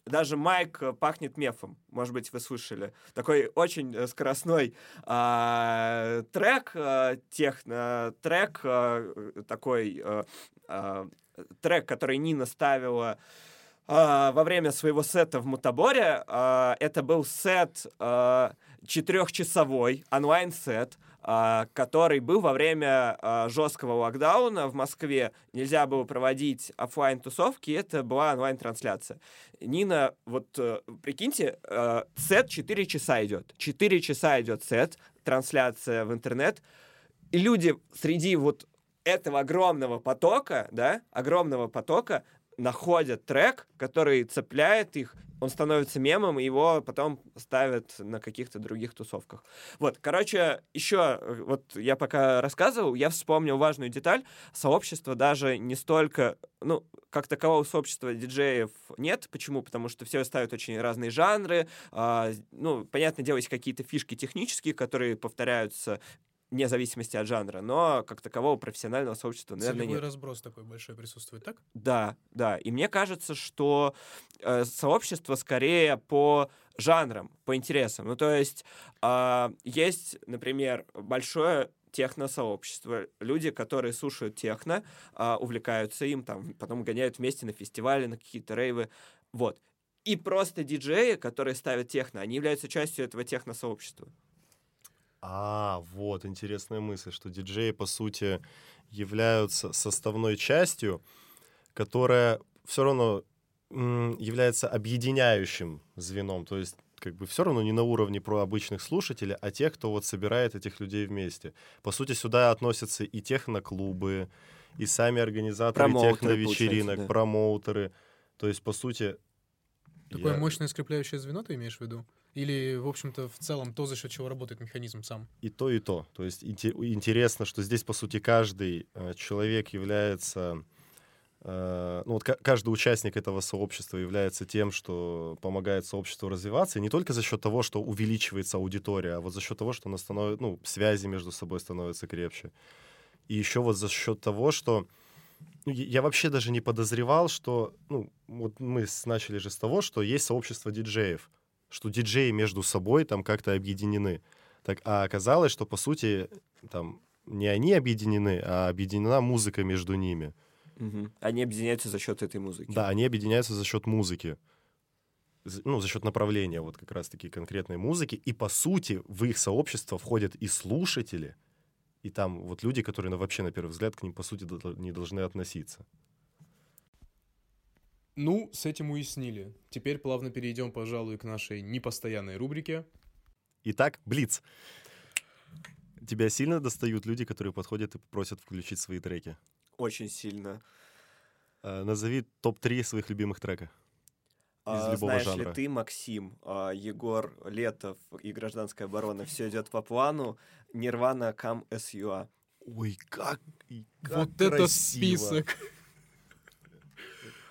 даже Майк э, пахнет мефом. Может быть, вы слышали. Такой очень э, скоростной а, трек, а, техно, трек, а, такой а, а, трек, который Нина ставила а, во время своего сета в Мутаборе. А, это был сет а, четырехчасовой, онлайн-сет, а, который был во время а, жесткого локдауна в Москве. Нельзя было проводить оффлайн тусовки это была онлайн-трансляция. Нина, вот э, прикиньте, э, сет 4 часа идет. 4 часа идет сет, трансляция в интернет. И люди среди вот этого огромного потока, да, огромного потока находят трек, который цепляет их, он становится мемом, и его потом ставят на каких-то других тусовках. Вот, короче, еще, э, вот я пока рассказывал, я вспомнил важную деталь. Сообщество даже не столько, ну, как такового сообщества диджеев нет. Почему? Потому что все ставят очень разные жанры. а, ну, понятное дело, есть какие-то фишки технические, которые повторяются вне зависимости от жанра, но как такового профессионального сообщества, наверное, Целевой нет. разброс такой большой присутствует, так? Да, да. И мне кажется, что э, сообщество скорее по жанрам, по интересам. Ну, то есть а, есть, например, большое техно-сообщество. Люди, которые слушают техно, а, увлекаются им, там, потом гоняют вместе на фестивали, на какие-то рейвы. Вот. И просто диджеи, которые ставят техно, они являются частью этого техно-сообщества. А, вот, интересная мысль, что диджеи, по сути, являются составной частью, которая все равно является объединяющим звеном. То есть как бы все равно не на уровне про обычных слушателей, а тех, кто вот собирает этих людей вместе. По сути, сюда относятся и техноклубы, и сами организаторы Промоутеры, техновечеринок, да. промоутеры. То есть, по сути... Такое я- мощное скрепляющее звено ты имеешь в виду? Или, в общем-то, в целом то, за счет чего работает механизм сам? И то, и то. То есть инте- интересно, что здесь, по сути, каждый э, человек является... э, ну вот ка- каждый участник этого сообщества является тем, что помогает сообществу развиваться, и не только за счет того, что увеличивается аудитория, а вот за счет того, что она становится, ну, связи между собой становятся крепче. И еще вот за счет того, что ну, я вообще даже не подозревал, что, ну, вот мы начали же с того, что есть сообщество диджеев, что диджеи между собой там как-то объединены. Так, а оказалось, что, по сути, там не они объединены, а объединена музыка между ними. Мгм. Они объединяются за счет этой музыки. Да, они объединяются за счет музыки. Ну, за счет направления вот как раз-таки конкретной музыки. И, по сути, в их сообщество входят и слушатели, и там вот люди, которые ну, вообще, на первый взгляд, к ним, по сути, не должны относиться. Ну, с этим уяснили. Теперь плавно перейдем, пожалуй, к нашей непостоянной рубрике. Итак, Блиц. Тебя сильно достают люди, которые подходят и просят включить свои треки? Очень сильно. Э, Назови топ-3 своих любимых трека. А, любого знаешь жанра. ли ты, Максим, а, Егор Летов и гражданская оборона, все идет по плану, Нирвана Кам СЮА. Ой, как, как вот это красиво. список!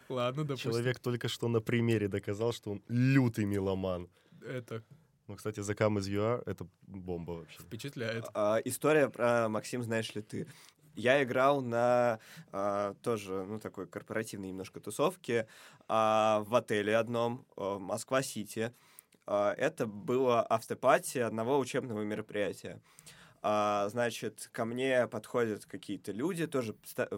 Ладно, допустим. Человек только что на примере доказал, что он лютый меломан. Это Ну, кстати, The Come As You Are — это бомба вообще. впечатляет. А, история про Максим, знаешь ли ты? Я играл на а, тоже, ну, такой корпоративной немножко тусовке а, в отеле одном, а, Москва-Сити. А, это было автопати одного учебного мероприятия. А, значит, ко мне подходят какие-то люди, тоже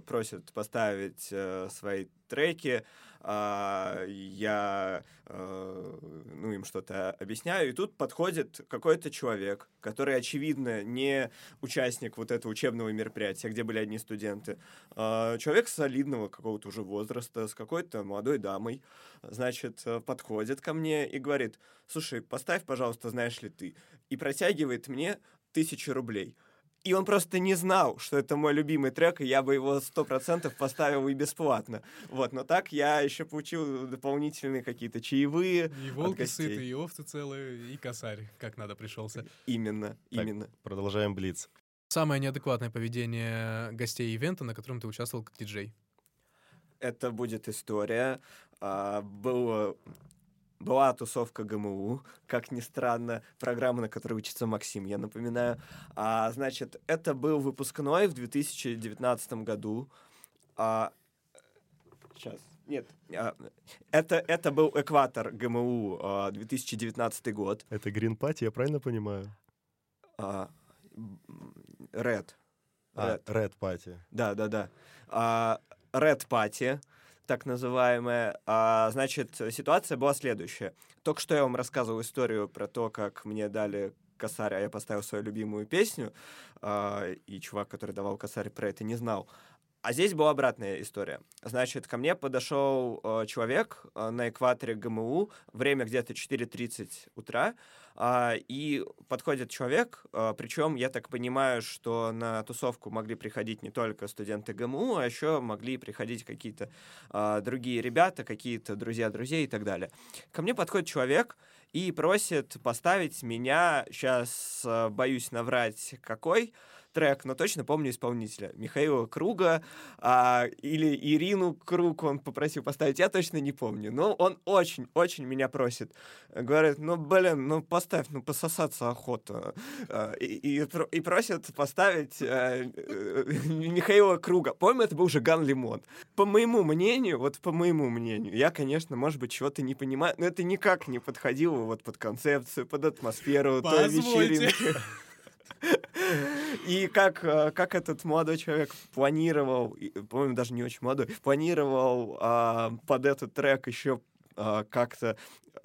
просят поставить э, свои треки. А, я э, ну, им что-то объясняю, и тут подходит какой-то человек, который, очевидно, не участник вот этого учебного мероприятия, где были одни студенты. А, человек солидного какого-то уже возраста, с какой-то молодой дамой, значит, э, подходит ко мне и говорит, слушай, поставь, пожалуйста, знаешь ли ты, и протягивает мне тысячу рублей. И он просто не знал, что это мой любимый трек, и я бы его сто процентов поставил и бесплатно. Вот, но так я еще получил дополнительные какие-то чаевые. И от волки гостей. сыты, и овцы целые, и косарь, как надо пришелся. Именно, Так. именно. Продолжаем блиц. Самое неадекватное поведение гостей ивента, на котором ты участвовал как диджей. Это будет история. А, было, была тусовка ГМУ, как ни странно, программа, на которой учится Максим, я напоминаю. А, значит, это был выпускной в 2019 году. А, сейчас, нет. а, это, это был экватор ГМУ а, 2019 год. Это Green Party, я правильно понимаю? А, Red. А, Red. Red Party. Да, да, да. А, Red Party, так называемая. А, значит, ситуация была следующая. Только что я вам рассказывал историю про то, как мне дали косарь, а я поставил свою любимую песню, а, и чувак, который давал косарь, про это не знал. А здесь была обратная история. Значит, ко мне подошел э, человек э, на экваторе ГМУ, время где-то 4.30 утра, а, и подходит человек, а, причем я так понимаю, что на тусовку могли приходить не только студенты ГМУ, а еще могли приходить какие-то а, другие ребята, какие-то друзья друзей и так далее. Ко мне подходит человек и просит поставить меня, сейчас боюсь наврать, какой трек, но точно помню исполнителя. Михаила Круга а, или Ирину Круг он попросил поставить, я точно не помню. Но он очень-очень меня просит. Говорит, ну, блин, ну, поставь, ну, пососаться охота. А, И, и, и просит поставить э, Михаила Круга. Помню, это был Жиган Лимон. По моему мнению, вот по моему мнению, я, конечно, может быть, чего-то не понимаю, но это никак не подходило вот под концепцию, под атмосферу той Позвольте. вечеринки. И как, э, как этот молодой человек планировал, по-моему, даже не очень молодой, планировал а, под этот трек еще а, как-то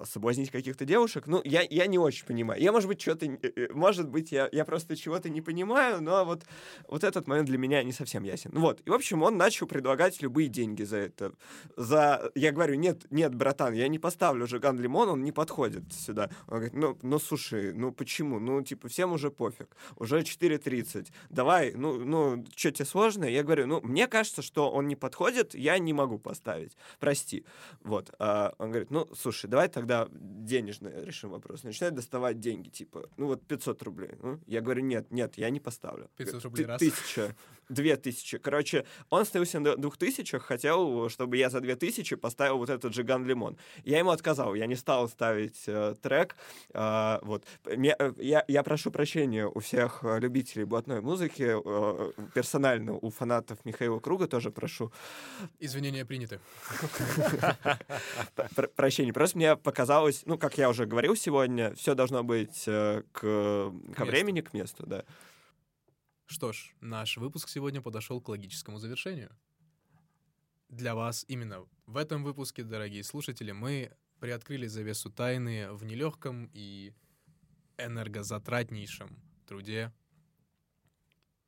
соблазнить каких-то девушек, ну, я, я не очень понимаю. Я, может быть, что-то... э, э, Может быть, я, я просто чего-то не понимаю, но вот, вот этот момент для меня не совсем ясен. Вот. И, в общем, он начал предлагать любые деньги за это. За... Я говорю, нет, нет, братан, я не поставлю Жиган Лимон, он не подходит сюда. Он говорит, ну, ну, слушай, ну, почему? Ну, типа, всем уже пофиг. Уже 4.30. Давай, ну, ну, что тебе сложно? Я говорю, ну, мне кажется, что он не подходит, я не могу поставить. Прости. Вот. А он говорит, ну, слушай, давай тогда денежно решим вопрос. Начинает доставать деньги, типа, ну, вот 500 рублей. Ну, я говорю, нет, нет, я не поставлю. 500 рублей Ты- раз. Тысяча, две тысячи. Короче, он остановился на двух тысячах, хотел, чтобы я за две тысячи поставил вот этот Жиган Лимон. Я ему отказал, я не стал ставить э, трек. А, вот. Мне- э, я, я прошу прощения у всех э, любителей блатной музыки, э, персонально у фанатов Михаила Круга тоже прошу Извинения приняты. пр- прощения. Просто мне показалось, ну, как я уже говорил сегодня, все должно быть э, к, ко времени, к месту, да. Что ж, наш выпуск сегодня подошел к логическому завершению. Для вас именно в этом выпуске, дорогие слушатели, мы приоткрыли завесу тайны в нелегком и энергозатратнейшем труде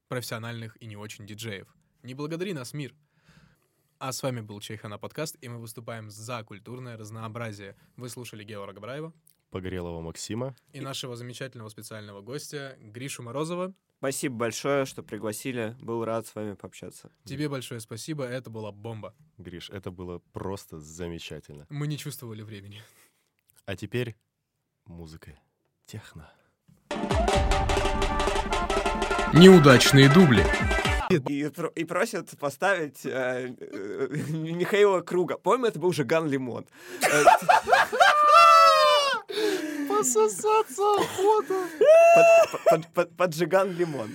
профессиональных и не очень диджеев. Не благодари нас, мир! А с вами был Чайхана подкаст, и мы выступаем за культурное разнообразие. Вы слушали Георга Браева Погорелого Максима. и нашего замечательного специального гостя Гришу Морозова. Спасибо большое, что пригласили. Был рад с вами пообщаться. Тебе большое спасибо, это была бомба. Гриш, это было просто замечательно. Мы не чувствовали времени. А теперь музыка. Техно. Неудачные дубли. И, и просят поставить э, э, Михаила Круга. Помню, это был Жиган Лимон. Пососаться охота! под- под- под- Под Жиган Лимон.